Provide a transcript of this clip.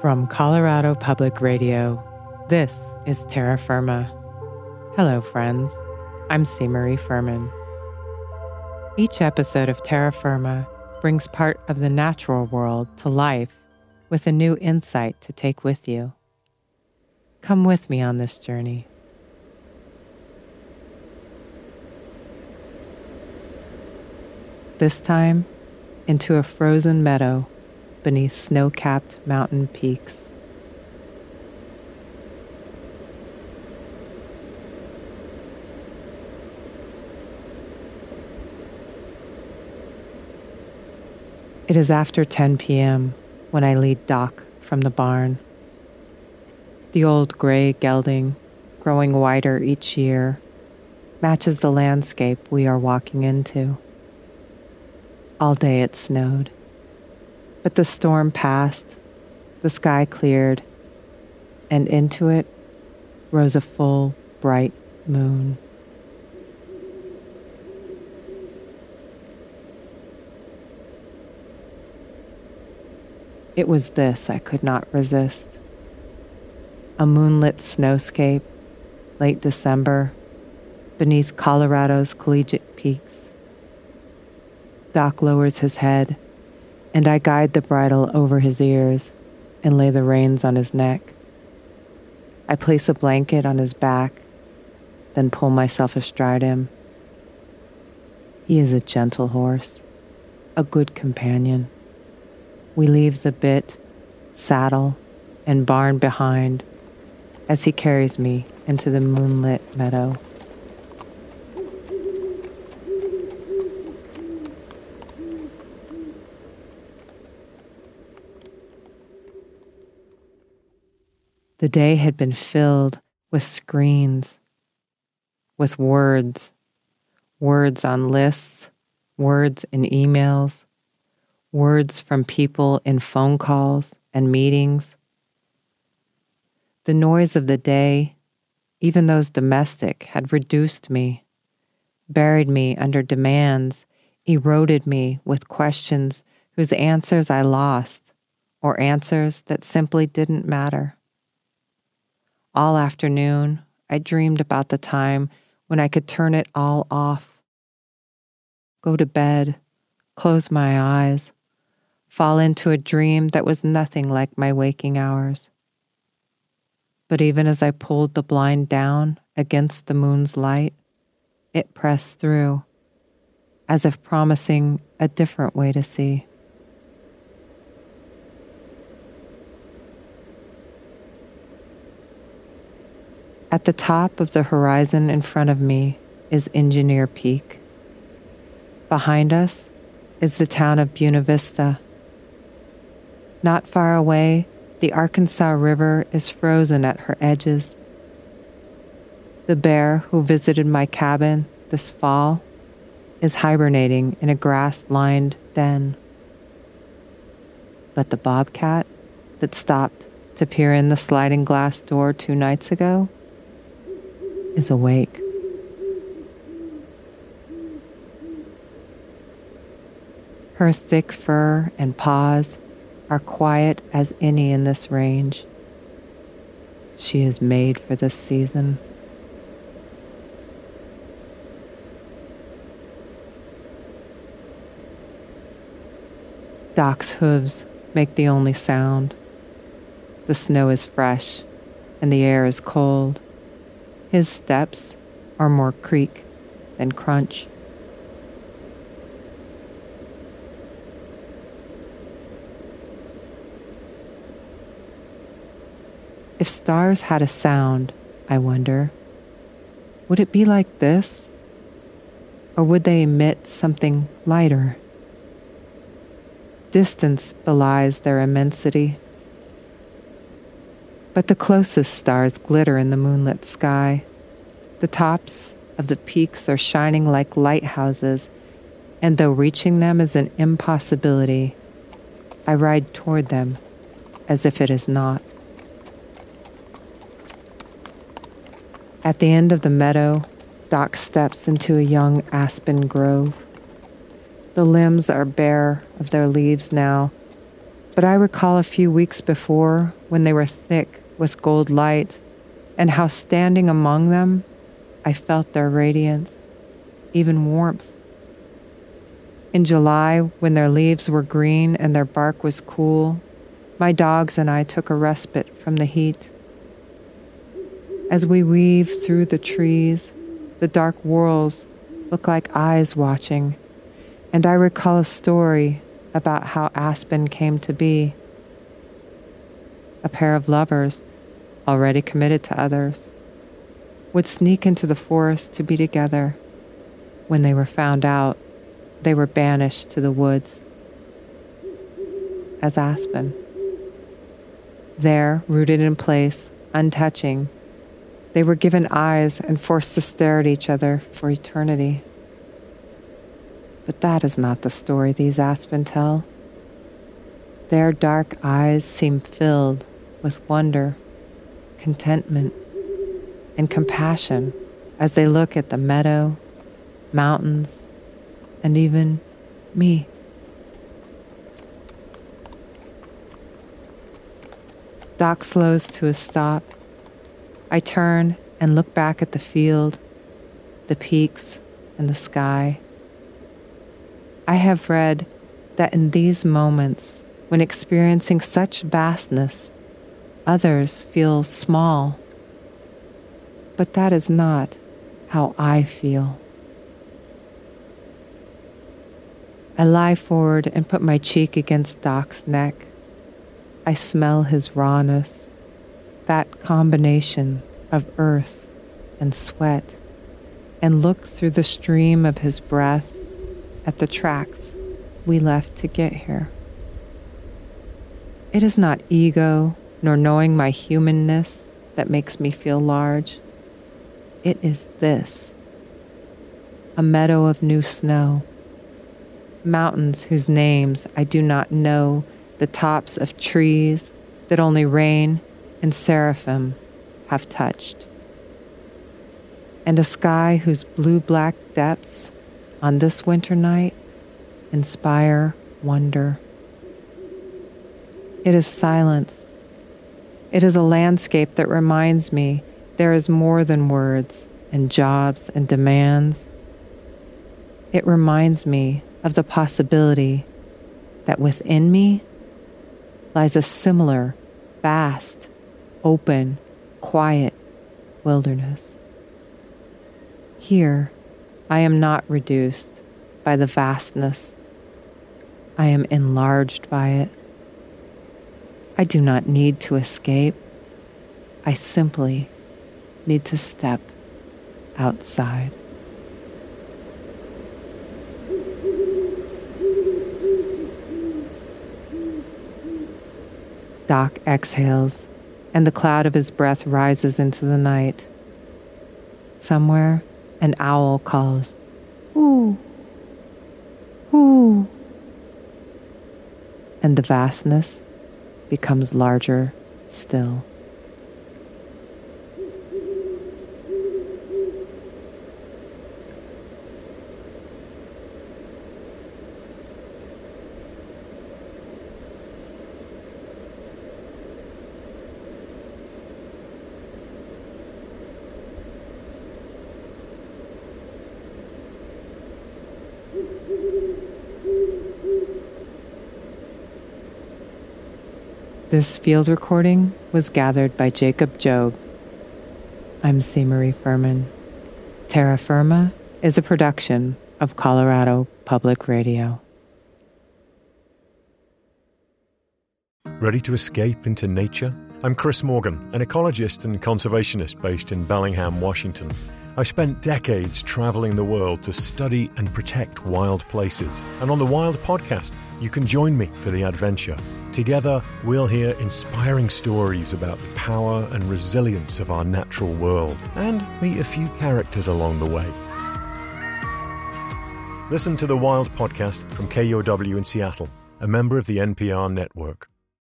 From Colorado Public Radio, this is Terra Firma. Hello, friends. I'm C. Marie Fuhrman. Each episode of Terra Firma brings part of the natural world to life with a new insight to take with you. Come with me on this journey. This time, into a frozen meadow beneath snow capped mountain peaks. It is after 10 p.m. when I lead Doc from the barn. The old gray gelding, growing whiter each year, matches the landscape we are walking into. All day it snowed. But the storm passed, the sky cleared, and into it rose a full, bright moon. It was this I could not resist. A moonlit snowscape, late December, beneath Colorado's collegiate peaks. Doc lowers his head, and I guide the bridle over his ears and lay the reins on his neck. I place a blanket on his back, then pull myself astride him. He is a gentle horse, a good companion. We leave the bit, saddle, and barn behind as he carries me into the moonlit meadow. The day had been filled with screens, with words, words on lists, words in emails, words from people in phone calls and meetings. The noise of the day, even those domestic, had reduced me, buried me under demands, eroded me with questions whose answers I lost, or answers that simply didn't matter. All afternoon, I dreamed about the time when I could turn it all off, go to bed, close my eyes, fall into a dream that was nothing like my waking hours. But even as I pulled the blind down against the moon's light, it pressed through, as if promising a different way to see. At the top of the horizon in front of me is Engineer Peak. Behind us is the town of Buena Vista not far away, the Arkansas River is frozen at her edges. The bear who visited my cabin this fall is hibernating in a grass lined den. But the bobcat that stopped to peer in the sliding glass door two nights ago is awake. Her thick fur and paws are quiet as any in this range. She is made for this season. Doc's hooves make the only sound. The snow is fresh and the air is cold. His steps are more creak than crunch. If stars had a sound, I wonder, would it be like this? Or would they emit something lighter? Distance belies their immensity. But the closest stars glitter in the moonlit sky. The tops of the peaks are shining like lighthouses, and though reaching them is an impossibility, I ride toward them as if it is not. At the end of the meadow, Doc steps into a young aspen grove. The limbs are bare of their leaves now, But I recall a few weeks before when they were thick with gold light, and how standing among them, I felt their radiance, even warmth. In July, when their leaves were green and their bark was cool, my dogs and I took a respite from the heat. As we weave through the trees, the dark whorls look like eyes watching, and I recall a story about how Aspen came to be. A pair of lovers, already committed to others, would sneak into the forest to be together. When they were found out, they were banished to the woods as aspen. There, rooted in place, untouching, they were given eyes and forced to stare at each other for eternity. But that is not the story these aspen tell. Their dark eyes seem filled with wonder, contentment, and compassion as they look at the meadow, mountains, and even me. Doc slows to a stop. I turn and look back at the field, the peaks, and the sky. I have read that in these moments, when experiencing such vastness, others feel small. But that is not how I feel. I lie forward and put my cheek against Doc's neck. I smell his rawness, that combination of earth and sweat, and look through the stream of his breath at the tracks we left to get here. It is not ego nor knowing my humanness that makes me feel large. It is this a meadow of new snow mountains whose names I do not know, the tops of trees that only rain and seraphim have touched, and a sky whose blue black depths on this winter night inspire wonder. It is silence. It is a landscape that reminds me there is more than words and jobs and demands. It reminds me of the possibility that within me lies a similar, vast, open, quiet wilderness. Here, I am not reduced by the vastness, I am enlarged by it. I do not need to escape. I simply need to step outside. Doc exhales, and the cloud of his breath rises into the night. Somewhere, an owl calls, Ooh, ooh. And the vastness becomes larger still. This field recording was gathered by Jacob Job. I'm C. Marie Fuhrman. Terra Firma is a production of Colorado Public Radio. Ready to escape into nature? I'm Chris Morgan, an ecologist and conservationist based in Bellingham, Washington. I've spent decades traveling the world to study and protect wild places. And on the Wild podcast, you can join me for the adventure. Together, we'll hear inspiring stories about the power and resilience of our natural world and meet a few characters along the way. Listen to the Wild podcast from KUOW in Seattle, a member of the NPR network.